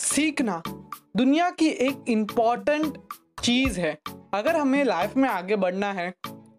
सीखना दुनिया की एक इंपॉर्टेंट चीज़ है। अगर हमें लाइफ में आगे बढ़ना है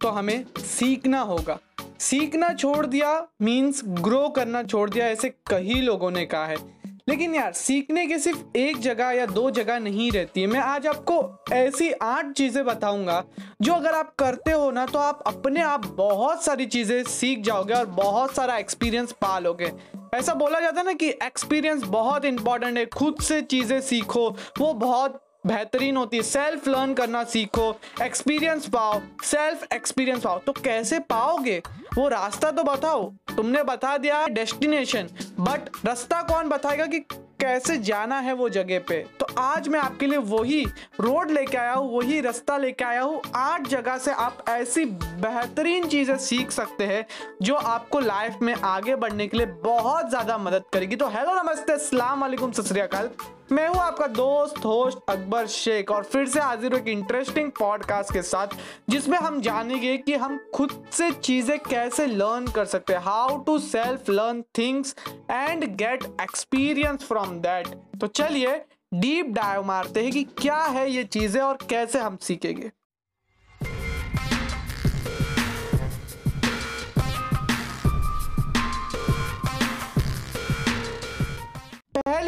तो हमें सीखना होगा। सीखना छोड़ दिया मीन्स ग्रो करना छोड़ दिया, ऐसे कई लोगों ने कहा है। लेकिन यार, सीखने के सिर्फ़ एक जगह या दो जगह नहीं रहती है। मैं आज आपको ऐसी आठ चीज़ें बताऊँगा, जो अगर आप करते हो ना तो आप अपने आप बहुत सारी चीज़ें सीख जाओगे और बहुत सारा एक्सपीरियंस पा लोगे ऐसा बोला जाता है ना कि एक्सपीरियंस बहुत इंपॉर्टेंट है। खुद से चीज़ें सीखो, वो बहुत बेहतरीन होती है। सेल्फ लर्न करना सीखो एक्सपीरियंस पाओ सेल्फ एक्सपीरियंस पाओ। तो कैसे पाओगे? वो रास्ता तो बताओ। तुमने बता दिया डेस्टिनेशन बट रास्ता कौन बताएगा कि कैसे जाना है वो जगह पे? तो आज मैं आपके लिए वही रोड लेके आया हूँ, वही रास्ता लेके आया हूँ। आठ जगह से आप ऐसी बेहतरीन चीज़ें सीख सकते हैं, जो आपको लाइफ में आगे बढ़ने के लिए बहुत ज़्यादा मदद करेगी। तो हेलो नमस्ते, अस्सलाम वालेकुम, सत मैं हूँ आपका दोस्त, होस्ट अकबर शेख और फिर से हाजिर हूँ एक इंटरेस्टिंग पॉडकास्ट के साथ, जिसमें हम जानेंगे कि हम खुद से चीज़ें कैसे लर्न कर सकते हैं how to self learn things and get experience from that तो चलिए डीप डाइव मारते हैं कि क्या है ये चीज़ें और कैसे हम सीखेंगे।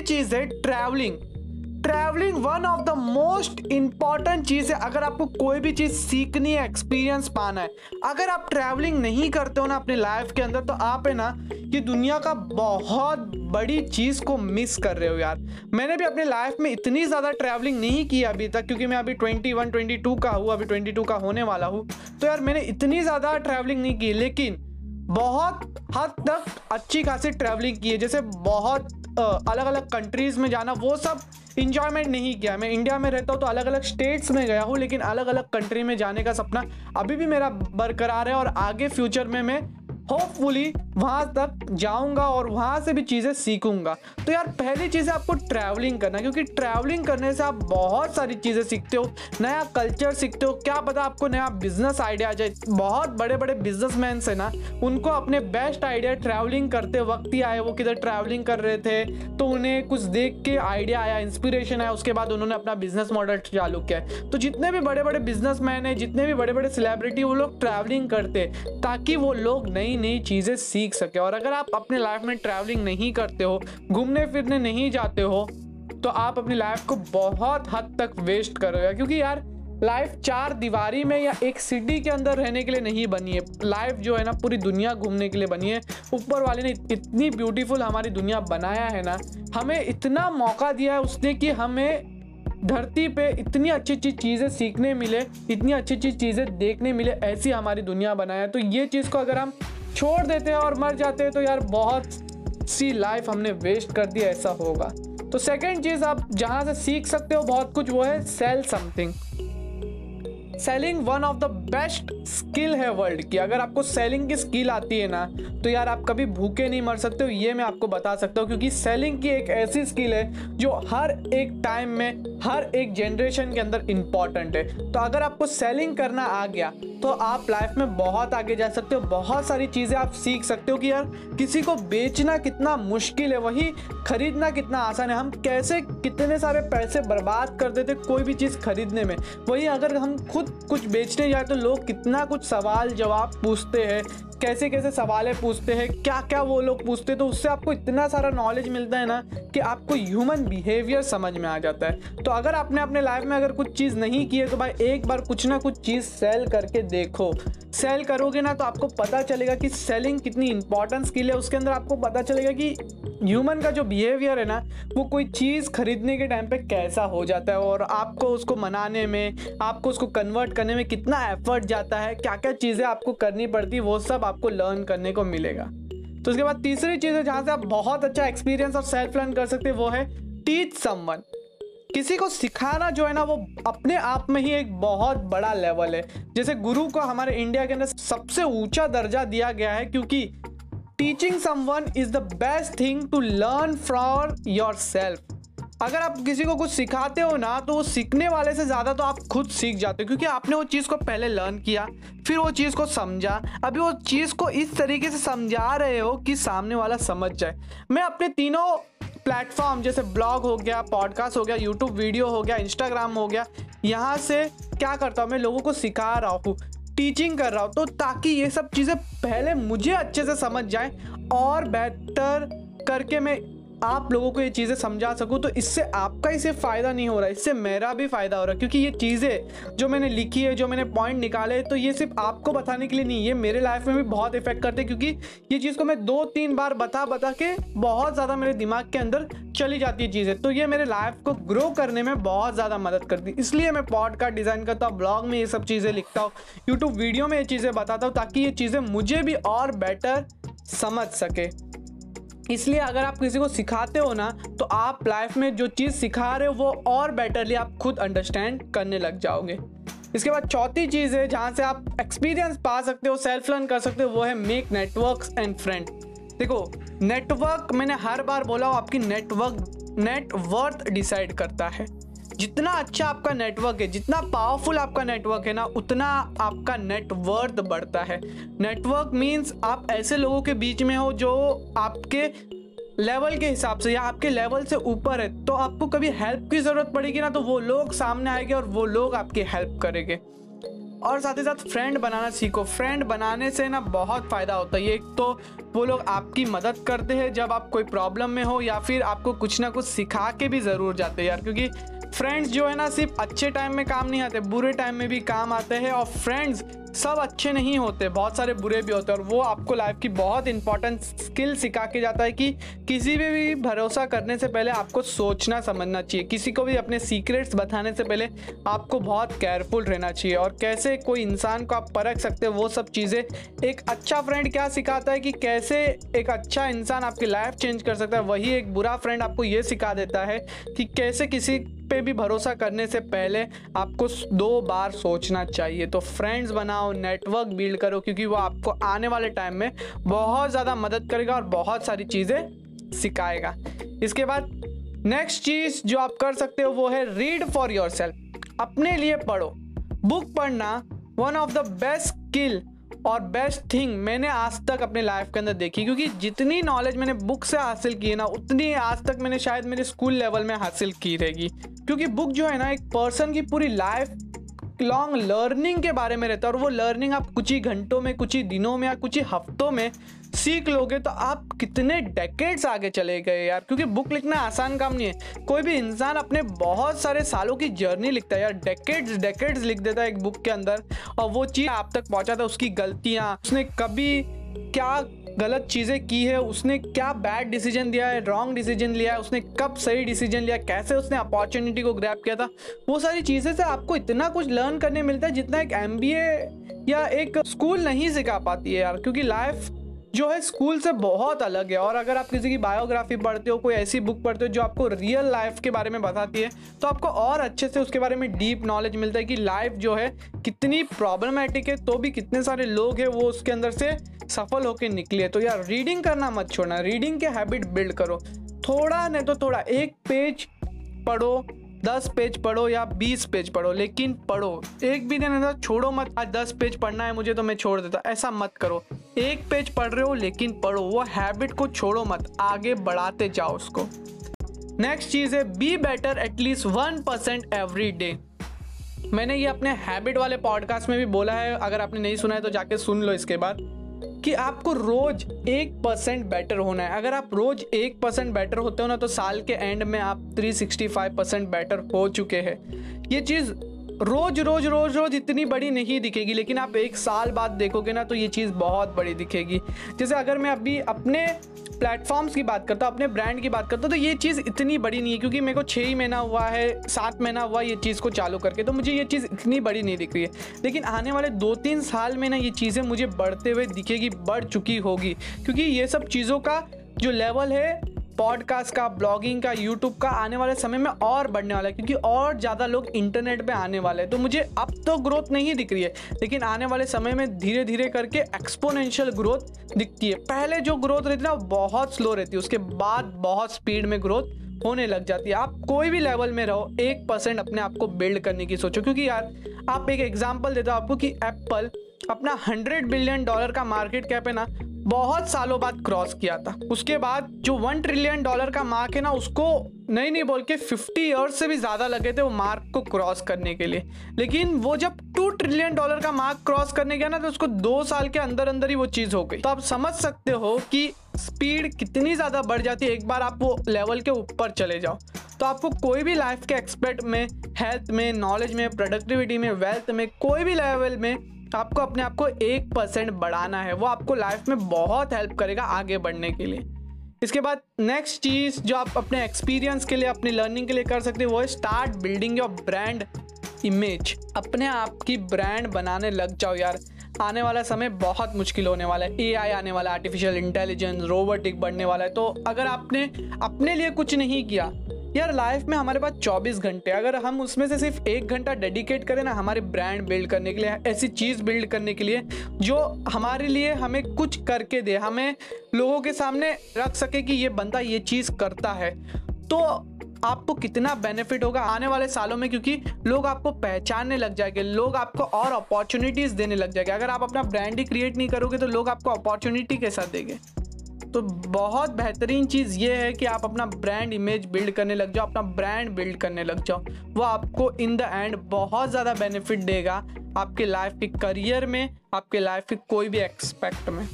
पहली चीज़ है travelling travelling one of the most important चीज़ है अगर आपको कोई भी चीज़ सीखनी है एक्सपीरियंस पाना है। अगर आप ट्रैवलिंग नहीं करते हो ना अपने लाइफ के अंदर तो आप है ना ये दुनिया का बहुत बड़ी चीज़ को मिस कर रहे हो यार। मैंने भी अपने लाइफ में इतनी ज़्यादा ट्रैवलिंग नहीं की अभी तक, क्योंकि मैं अभी ट्वेंटी वन ट्वेंटी टू का हूँ, अभी ट्वेंटी टू का होने वाला हूँ। तो यार मैंने इतनी ज़्यादा ट्रैवलिंग नहीं की, लेकिन बहुत हद तक अच्छी खासी ट्रैवलिंग की है। जैसे बहुत अलग अलग कंट्रीज़ में जाना, वो सब इंजॉयमेंट नहीं किया। मैं इंडिया में रहता हूँ तो अलग अलग स्टेट्स में गया हूँ, लेकिन अलग अलग कंट्री में जाने का सपना अभी भी मेरा बरकरार है और आगे फ्यूचर में मैं होपफुली वहाँ तक जाऊँगा और वहाँ से भी चीज़ें सीखूँगा। तो यार, पहली चीज़ है आपको ट्रैवलिंग करना, क्योंकि ट्रैवलिंग करने से आप बहुत सारी चीज़ें सीखते हो, नया कल्चर सीखते हो। क्या पता आपको नया बिज़नेस आइडिया आ जाए। बहुत बड़े बड़े बिजनेसमैन है ना, उनको अपने बेस्ट आइडिया ट्रैवलिंग करते वक्त ही आए। वो किधर ट्रैवलिंग कर रहे थे तो उन्हें कुछ देख के आइडिया आया इंस्पिरेशन आया, उसके बाद उन्होंने अपना बिज़नेस मॉडल चालू किया तो जितने भी बड़े बड़े बिजनेसमैन हैं, जितने भी बड़े बड़े सेलिब्रिटी वो लोग ट्रैवलिंग करते ताकि वो लोग नई नई चीज़ें सीख सके। और अगर आप अपने लाइफ में ट्रैवलिंग नहीं करते हो, घूमने फिरने नहीं जाते हो तो आप अपनी लाइफ को बहुत हद तक वेस्ट करोगे क्योंकि यार लाइफ चार दीवारी में या एक सिटी के अंदर रहने के लिए नहीं बनी है। लाइफ जो है ना, पूरी दुनिया घूमने के लिए बनी है। ऊपर वाले ने इतनी ब्यूटीफुल हमारी दुनिया बनाया है ना, हमें इतना मौका दिया है उसने कि हमें धरती पे इतनी अच्छी अच्छी चीज़ें सीखने मिले, इतनी अच्छी अच्छी चीज़ें देखने मिले, ऐसी हमारी दुनिया बनाया तो ये चीज़ को अगर हम छोड़ देते हैं और मर जाते हैं तो यार बहुत सी लाइफ हमने वेस्ट कर दी, ऐसा होगा। तो सेकेंड चीज़ आप जहाँ से सीख सकते हो, बहुत कुछ वो है sale something selling one of the best skill है वर्ल्ड की। अगर आपको सेलिंग की स्किल आती है ना तो यार आप कभी भूखे नहीं मर सकते हो, ये मैं आपको बता सकता हूँ, क्योंकि सेलिंग की एक ऐसी स्किल है जो हर एक टाइम में, हर एक जनरेशन के अंदर इंपॉर्टेंट है। तो अगर आपको सेलिंग करना आ गया तो आप लाइफ में बहुत आगे जा सकते हो, बहुत सारी चीज़ें आप सीख सकते हो कि यार किसी को बेचना कितना मुश्किल है, वही खरीदना कितना आसान है। हम कैसे कितने सारे पैसे बर्बाद कर देते कोई भी चीज़ खरीदने में? वही अगर हम खुद कुछ बेचने जाए तो लोग कितना कुछ सवाल जवाब पूछते हैं, कैसे कैसे सवाल पूछते हैं क्या क्या वो लोग पूछते हैं तो उससे आपको इतना सारा नॉलेज मिलता है ना कि आपको ह्यूमन बिहेवियर समझ में आ जाता है। तो अगर आपने अपने लाइफ में अगर कुछ चीज़ नहीं की है तो भाई एक बार कुछ ना कुछ चीज़ सेल करके देखो। सेल करोगे ना तो आपको पता चलेगा कि सेलिंग कितनी इंपॉर्टेंट स्किल है। उसके अंदर आपको पता चलेगा कि ह्यूमन का जो बिहेवियर है ना, वो कोई चीज़ खरीदने के टाइम पे कैसा हो जाता है और आपको उसको मनाने में, आपको उसको कन्वर्ट करने में कितना एफर्ट जाता है क्या क्या चीज़ें आपको करनी पड़ती, वो सब आपको लर्न करने को मिलेगा। तो उसके बाद तीसरी चीज़ है जहाँ से आप बहुत अच्छा एक्सपीरियंस और सेल्फ लर्न कर सकते वो है टीच समवन किसी को सिखाना जो है ना, वो अपने आप में ही एक बहुत बड़ा लेवल है। जैसे गुरु को हमारे इंडिया के अंदर सबसे ऊँचा दर्जा दिया गया है, क्योंकि teaching someone is the best thing to learn for yourself अगर आप किसी को कुछ सिखाते हो ना तो वो सीखने वाले से ज़्यादा तो आप खुद सीख जाते हो, क्योंकि आपने वो चीज़ को पहले लर्न किया, फिर वो चीज़ को समझा। अभी वो चीज़ को इस तरीके से समझा रहे हो कि सामने वाला समझ जाए। मैं अपने तीनों प्लेटफॉर्म जैसे ब्लॉग हो गया पॉडकास्ट हो गया यूट्यूब वीडियो हो गया इंस्टाग्राम हो गया, यहाँ से क्या करता हूँ, मैं लोगों को सिखा रहा हूँ टीचिंग कर रहा हूँ तो ताकि ये सब चीज़ें पहले मुझे अच्छे से समझ जाए और बेहतर करके मैं आप लोगों को ये चीज़ें समझा सकूँ तो इससे आपका इसे फ़ायदा नहीं हो रहा, इससे मेरा भी फ़ायदा हो रहा है क्योंकि ये चीज़ें जो मैंने लिखी है, जो मैंने पॉइंट निकाले तो ये सिर्फ़ आपको बताने के लिए नहीं, ये मेरे लाइफ में भी बहुत इफ़ेक्ट करते हैं, क्योंकि ये चीज़ को मैं दो तीन बार बता बता के बहुत ज़्यादा मेरे दिमाग के अंदर चली जाती है चीज़ें तो ये मेरे लाइफ को ग्रो करने में बहुत ज़्यादा मदद करती है। इसलिए मैं पॉडकास्ट डिज़ाइन करता हूँ ब्लॉग में ये सब चीज़ें लिखता हूँ यूट्यूब वीडियो में ये चीज़ें बताता हूँ, ताकि ये चीज़ें मुझे भी और बेटर समझ सके। इसलिए अगर आप किसी को सिखाते हो ना तो आप लाइफ में जो चीज़ सिखा रहे हो, वो और बेटरली आप खुद अंडरस्टैंड करने लग जाओगे। इसके बाद चौथी चीज़ है, जहाँ से आप एक्सपीरियंस पा सकते हो सेल्फ लर्न कर सकते हो, वो है मेक नेटवर्क एंड फ्रेंड देखो नेटवर्क मैंने हर बार बोला, आपकी नेटवर्क नेटवर्थ डिसाइड करता है। जितना अच्छा आपका नेटवर्क है, जितना पावरफुल आपका नेटवर्क है ना, उतना आपका नेटवर्थ बढ़ता है। नेटवर्क मीन्स आप ऐसे लोगों के बीच में हो जो आपके लेवल के हिसाब से या आपके लेवल से ऊपर है तो आपको कभी हेल्प की ज़रूरत पड़ेगी ना तो वो लोग सामने आएँगे और वो लोग आपकी हेल्प करेंगे। और साथ ही साथ फ्रेंड बनाना सीखो। फ्रेंड बनाने से ना बहुत फ़ायदा होता है। एक तो वो लोग आपकी मदद करते हैं जब आप कोई प्रॉब्लम में हो या फिर आपको कुछ ना कुछ सिखा के भी ज़रूर जाते हैं यार, क्योंकि फ्रेंड्स जो है ना, सिर्फ़ अच्छे टाइम में काम नहीं आते, बुरे टाइम में भी काम आते हैं और फ्रेंड्स सब अच्छे नहीं होते, बहुत सारे बुरे भी होते हैं और वो आपको लाइफ की बहुत इंपॉर्टेंट स्किल सिखा के जाता है कि किसी पे भी भरोसा करने से पहले आपको सोचना, समझना चाहिए। किसी को भी अपने सीक्रेट्स बताने से पहले आपको बहुत केयरफुल रहना चाहिए और कैसे कोई इंसान को आप परख सकते हो, वो सब चीज़ें एक अच्छा फ्रेंड क्या सिखाता है कि कैसे एक अच्छा इंसान आपकी लाइफ चेंज कर सकता है। वही एक बुरा फ्रेंड आपको ये सिखा देता है कि कैसे किसी पे भी भरोसा करने से पहले आपको दो बार सोचना चाहिए। तो फ्रेंड्स बनाओ नेटवर्क बिल्ड करो, क्योंकि वो आपको आने वाले टाइम में बहुत ज़्यादा मदद करेगा और बहुत सारी चीज़ें सिखाएगा। इसके बाद नेक्स्ट चीज़ जो आप कर सकते हो वो है रीड फॉर योर अपने लिए पढ़ो। बुक पढ़ना one of the best skill और बेस्ट थिंग मैंने आज तक अपने लाइफ के अंदर देखी, क्योंकि जितनी नॉलेज मैंने बुक से हासिल की है ना, उतनी आज तक मैंने शायद मेरे स्कूल लेवल में हासिल की रहेगी। क्योंकि बुक जो है ना, एक पर्सन की पूरी लाइफ लॉन्ग लर्निंग के बारे में रहता है और वो लर्निंग आप कुछ ही घंटों में, कुछ ही दिनों में या कुछ ही हफ्तों में सीख लोगे तो आप कितने डेकेड्स आगे चले गए यार। क्योंकि बुक लिखना आसान काम नहीं है। कोई भी इंसान अपने बहुत सारे सालों की जर्नी लिखता है यार। डेकेड्स डेकेड्स लिख देता है एक बुक के अंदर और वो चीज़ आप तक पहुंचाता है, उसकी गलतियाँ, उसने कभी क्या गलत चीज़ें की है, उसने क्या बैड डिसीज़न दिया है रॉन्ग डिसीज़न लिया है, उसने कब सही डिसीज़न लिया, कैसे उसने अपॉर्चुनिटी को ग्रैप किया था, वो सारी चीज़ें से आपको इतना कुछ लर्न करने मिलता है जितना एक एमबीए या एक स्कूल नहीं सिखा पाती है यार, क्योंकि लाइफ जो है स्कूल से बहुत अलग है। और अगर आप किसी की बायोग्राफी पढ़ते हो, कोई ऐसी बुक पढ़ते हो जो आपको रियल लाइफ के बारे में बताती है तो आपको और अच्छे से उसके बारे में डीप नॉलेज मिलता है कि लाइफ जो है कितनी प्रॉब्लमेटिक है तो भी कितने सारे लोग हैं वो उसके अंदर से सफल होकर निकले तो यार रीडिंग करना मत छोड़ना। रीडिंग के हैबिट बिल्ड करो। थोड़ा नहीं तो थोड़ा, एक पेज पढ़ो दस पेज पढ़ो या बीस पेज पढ़ो, लेकिन पढ़ो। एक भी दिन ऐसा छोड़ो मत, आज दस पेज पढ़ना है मुझे तो मैं छोड़ देता, ऐसा मत करो। एक पेज पढ़ रहे हो, लेकिन पढ़ो, वो हैबिट को छोड़ो मत, आगे बढ़ाते जाओ उसको। नेक्स्ट चीज़ है be better at least one percent every day मैंने ये अपने हैबिट वाले पॉडकास्ट में भी बोला है, अगर आपने नहीं सुना है तो जाके सुन लो इसके बाद। कि आपको रोज एक परसेंट बेटर होना है। अगर आप रोज एक परसेंट बेटर होते हो ना तो साल के एंड में आप 365 परसेंट बेटर हो चुके हैं। ये चीज़ रोज रोज रोज रोज इतनी बड़ी नहीं दिखेगी, लेकिन आप एक साल बाद देखोगे ना तो ये चीज़ बहुत बड़ी दिखेगी। जैसे अगर मैं अभी अपने प्लेटफॉर्म्स की बात करता हूँ, अपने ब्रांड की बात करता हूँ तो ये चीज़ इतनी बड़ी नहीं है, क्योंकि मेरे को छः ही महीना हुआ है, सात महीना हुआ ये चीज़ को चालू करके तो मुझे ये चीज़ इतनी बड़ी नहीं दिख रही है। लेकिन आने वाले दो तीन साल में ना ये चीज़ें मुझे बढ़ते हुए दिखेगी, बढ़ चुकी होगी, क्योंकि ये सब चीज़ों का जो लेवल है पॉडकास्ट का ब्लॉगिंग का यूट्यूब का आने वाले समय में और बढ़ने वाला है, क्योंकि और ज़्यादा लोग इंटरनेट पे आने वाले हैं। तो मुझे अब तो ग्रोथ नहीं दिख रही है, लेकिन आने वाले समय में धीरे धीरे करके एक्सपोनेंशियल ग्रोथ दिखती है। पहले जो ग्रोथ रहती है ना बहुत स्लो रहती है, उसके बाद बहुत स्पीड में ग्रोथ होने लग जाती है। आप कोई भी लेवल में रहो, एक परसेंट अपने आप को बिल्ड करने की सोचो, क्योंकि यार, आप एक एग्ज़ाम्पल देता हूँ आपको कि एप्पल अपना हंड्रेड बिलियन डॉलर का मार्केट कैप है ना बहुत सालों बाद क्रॉस किया था। उसके बाद जो वन ट्रिलियन डॉलर का मार्क है ना, उसको नहीं नहीं बोल के फिफ्टी ईयर्स से भी ज़्यादा लगे थे वो मार्क को क्रॉस करने के लिए। लेकिन वो जब टू ट्रिलियन डॉलर का मार्क क्रॉस करने गया ना तो उसको दो साल के अंदर अंदर ही वो चीज़ हो गई। तो आप समझ सकते हो कि स्पीड कितनी ज़्यादा बढ़ जाती है। एक बार आप वो लेवल के ऊपर चले जाओ। तो आपको कोई भी लाइफ के एक्सपर्ट में हेल्थ में नॉलेज में प्रोडक्टिविटी में वेल्थ में, कोई भी लेवल में आपको अपने आप को एक परसेंट बढ़ाना है। वो आपको लाइफ में बहुत हेल्प करेगा आगे बढ़ने के लिए। इसके बाद नेक्स्ट चीज़ जो आप अपने एक्सपीरियंस के लिए, अपनी लर्निंग के लिए कर सकते हो, वो है start building your brand image अपने आप की ब्रांड बनाने लग जाओ यार। आने वाला समय बहुत मुश्किल होने वाला है। एआई आने वाला है आर्टिफिशियल इंटेलिजेंस रोबोटिक बढ़ने वाला है। तो अगर आपने अपने लिए कुछ नहीं किया यार लाइफ में हमारे पास 24 घंटे अगर हम उसमें से सिर्फ़ एक घंटा डेडिकेट करें ना हमारे ब्रांड बिल्ड करने के लिए, ऐसी चीज़ बिल्ड करने के लिए, जो हमारे लिए हमें कुछ करके दे, हमें लोगों के सामने रख सके कि ये बंदा ये चीज़ करता है तो आपको कितना बेनिफिट होगा आने वाले सालों में, क्योंकि लोग आपको पहचानने लग जाएँगे, लोग आपको और अपॉर्चुनिटीज़ देने लग जाएँगे। अगर आप अपना ब्रांड ही क्रिएट नहीं करोगे तो लोग आपको अपॉर्चुनिटी के साथ देंगे। तो बहुत बेहतरीन चीज़ ये है कि आप अपना ब्रांड इमेज बिल्ड करने लग जाओ, अपना ब्रांड बिल्ड करने लग जाओ। वो आपको इन द एंड बहुत ज़्यादा बेनिफिट देगा आपके लाइफ के करियर में, आपके लाइफ के कोई भी एक्सपेक्ट में।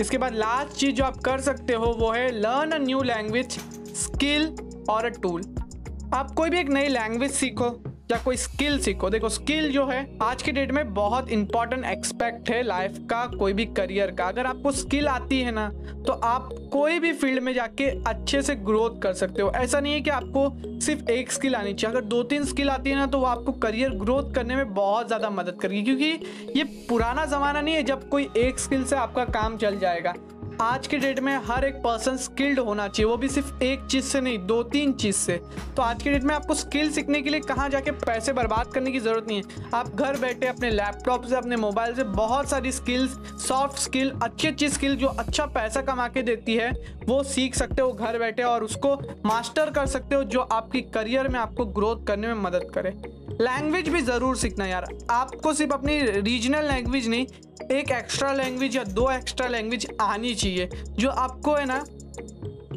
इसके बाद लास्ट चीज़ जो आप कर सकते हो वो है learn a new language skill और अ टूल आप कोई भी एक नई लैंग्वेज सीखो या कोई स्किल सीखो। देखो स्किल जो है, आज के डेट में बहुत इंपॉर्टेंट एक्सपेक्ट है लाइफ का, कोई भी करियर का। अगर आपको स्किल आती है ना तो आप कोई भी फ़ील्ड में जाके अच्छे से ग्रोथ कर सकते हो। ऐसा नहीं है कि आपको सिर्फ़ एक स्किल आनी चाहिए। अगर दो तीन स्किल आती है ना तो वो आपको करियर ग्रोथ करने में बहुत ज़्यादा मदद करेगी। क्योंकि ये पुराना ज़माना नहीं है जब कोई एक स्किल से आपका काम चल जाएगा। आज के डेट में हर एक पर्सन स्किल्ड होना चाहिए, वो भी सिर्फ़ एक चीज़ से नहीं, दो तीन चीज़ से। तो आज के डेट में आपको स्किल सीखने के लिए कहाँ जाके पैसे बर्बाद करने की ज़रूरत नहीं है। आप घर बैठे अपने लैपटॉप से, अपने मोबाइल से बहुत सारी स्किल्स सॉफ्ट स्किल अच्छी अच्छी स्किल जो अच्छा पैसा कमा के देती है, वो सीख सकते हो घर बैठे और उसको मास्टर कर सकते हो, जो आपकी करियर में आपको ग्रोथ करने में मदद करे। लैंग्वेज भी ज़रूर सीखना यार। आपको सिर्फ़ अपनी रीजनल लैंग्वेज नहीं, एक एक्स्ट्रा लैंग्वेज या दो एक्स्ट्रा लैंग्वेज आनी चाहिए, जो आपको है ना,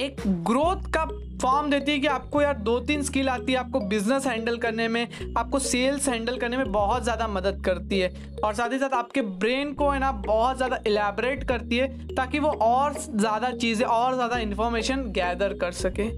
एक ग्रोथ का फॉर्म देती है कि आपको यार दो तीन स्किल आती है, आपको बिज़नेस हैंडल करने में, आपको सेल्स हैंडल करने में बहुत ज़्यादा मदद करती है। और साथ ही साथ आपके ब्रेन को है ना, बहुत ज़्यादा इलेबरेट करती है, ताकि वो और ज़्यादा चीज़ें, और ज़्यादा इन्फॉर्मेशन गैदर कर सके।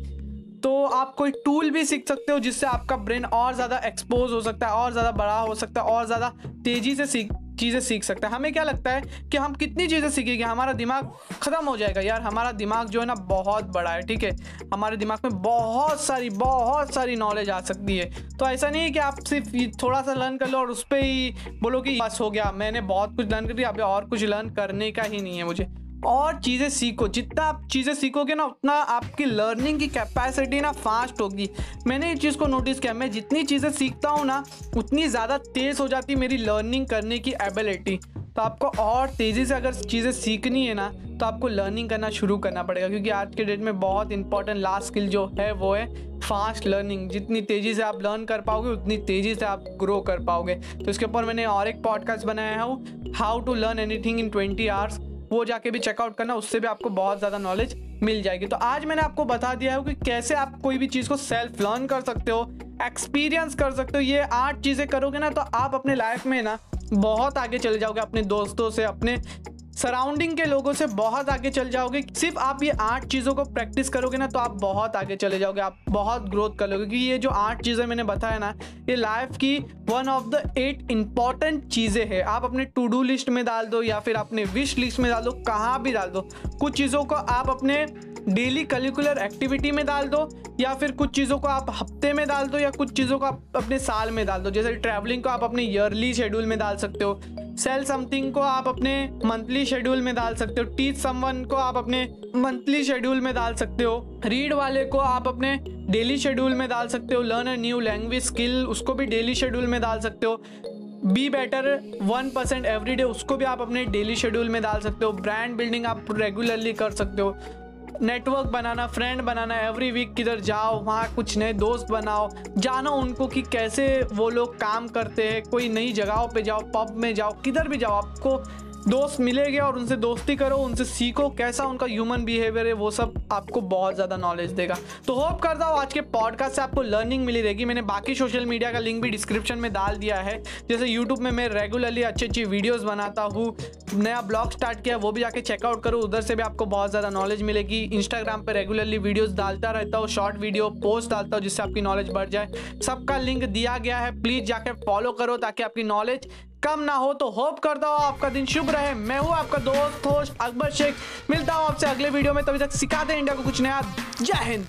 तो आप कोई टूल भी सीख सकते हो जिससे आपका ब्रेन और ज़्यादा एक्सपोज हो सकता है, और ज़्यादा बड़ा हो सकता है, और ज़्यादा तेज़ी से सीख, चीज़ें सीख सकते हैं। हमें क्या लगता है कि हम कितनी चीज़ें सीखेंगे, हमारा दिमाग ख़त्म हो जाएगा। यार, हमारा दिमाग जो है ना बहुत बड़ा है, ठीक है? हमारे दिमाग में बहुत सारी बहुत सारी नॉलेज आ सकती है। तो ऐसा नहीं है कि आप सिर्फ़ थोड़ा सा लर्न कर लो और उस पर ही बोलो कि बस हो गया, मैंने बहुत कुछ लर्न कर दिया, अभी और कुछ लर्न करने का ही नहीं है मुझे। और चीज़ें सीखो। जितना आप चीज़ें सीखोगे ना, उतना आपकी लर्निंग की कैपेसिटी ना फास्ट होगी। मैंने इस चीज़ को नोटिस किया। मैं जितनी चीज़ें सीखता हूँ ना, उतनी ज़्यादा तेज़ हो जाती मेरी लर्निंग करने की एबिलिटी तो आपको और तेज़ी से अगर चीज़ें सीखनी है ना तो आपको लर्निंग करना शुरू करना पड़ेगा। क्योंकि आज के डेट में बहुत इंपॉर्टेंट लास्ट स्किल जो है, वो है फास्ट लर्निंग जितनी तेज़ी से आप लर्न कर पाओगे, उतनी तेज़ी से आप ग्रो कर पाओगे। तो इसके ऊपर मैंने और एक पॉडकास्ट बनाया है how to learn anything in twenty hours वो जाके भी चेकआउट करना, उससे भी आपको बहुत ज़्यादा नॉलेज मिल जाएगी। तो आज मैंने आपको बता दिया है कि कैसे आप कोई भी चीज़ को सेल्फ लर्न कर सकते हो एक्सपीरियंस कर सकते हो। ये आठ चीज़ें करोगे ना तो आप अपने लाइफ में ना, बहुत आगे चले जाओगे अपने दोस्तों से, अपने सराउंडिंग के लोगों से बहुत आगे चल जाओगे। सिर्फ़ आप ये आठ चीज़ों को प्रैक्टिस करोगे ना तो आप बहुत आगे चले जाओगे। आप बहुत ग्रोथ कर लोगे। क्योंकि ये जो आठ चीज़ें मैंने बताया ना, ये लाइफ की one of the eight important चीज़ें हैं। आप अपने टू डू लिस्ट में डाल दो या फिर अपने विश लिस्ट में डाल दो, कहाँ भी डाल दो। कुछ चीज़ों को आप अपने डेली करिकुलर एक्टिविटी में डाल दो, या फिर कुछ चीज़ों को आप हफ़्ते में डाल दो, या कुछ चीज़ों को आप अपने साल में डाल दो। जैसे ट्रैवलिंग को आप अपने ईयरली शेड्यूल में डाल सकते हो सेल समथिंग को आप अपने मंथली शेड्यूल में डाल सकते हो टीच समवन को आप अपने मंथली शेड्यूल में डाल सकते हो रीड वाले को आप अपने डेली शेड्यूल में डाल सकते हो learn a new language skill उसको भी डेली शेड्यूल में डाल सकते हो be better one percent every day उसको भी आप अपने डेली शेड्यूल में डाल सकते हो ब्रांड बिल्डिंग आप रेगुलरली कर सकते हो। नेटवर्क बनाना फ्रेंड बनाना एवरी वीक किधर जाओ, वहाँ कुछ नए दोस्त बनाओ, जानो उनको कि कैसे वो लोग काम करते हैं, कोई नई जगहों पे जाओ पब में जाओ, किधर भी जाओ, आपको दोस्त मिलेंगे और उनसे दोस्ती करो, उनसे सीखो कैसा उनका ह्यूमन बिहेवियर है, वो सब आपको बहुत ज़्यादा नॉलेज देगा। तो होप करता हूँ आज के पॉडकास्ट से आपको लर्निंग मिली रहेगी। मैंने बाकी सोशल मीडिया का लिंक भी डिस्क्रिप्शन में डाल दिया है। जैसे यूट्यूब में मैं रेगुलरली अच्छी अच्छी वीडियोज़ बनाता हूँ, नया ब्लॉग स्टार्ट किया, वो भी जाके चेकआउट करो। उधर से भी आपको बहुत ज़्यादा नॉलेज मिलेगी। इंस्टाग्राम पर रेगुलरली वीडियोज़ डालता रहता हूँ शॉर्ट वीडियो पोस्ट डालता हूँ, जिससे आपकी नॉलेज बढ़ जाए। सबका लिंक दिया गया है प्लीज़ जाके फॉलो करो ताकि आपकी नॉलेज कम ना हो तो होप करता हूँ आपका दिन शुभ रहे। मैं हूँ आपका दोस्त, होस्ट अकबर शेख। मिलता हूँ आपसे अगले वीडियो में। तभी तक सिखाते हैं इंडिया को कुछ नया। जय हिंद।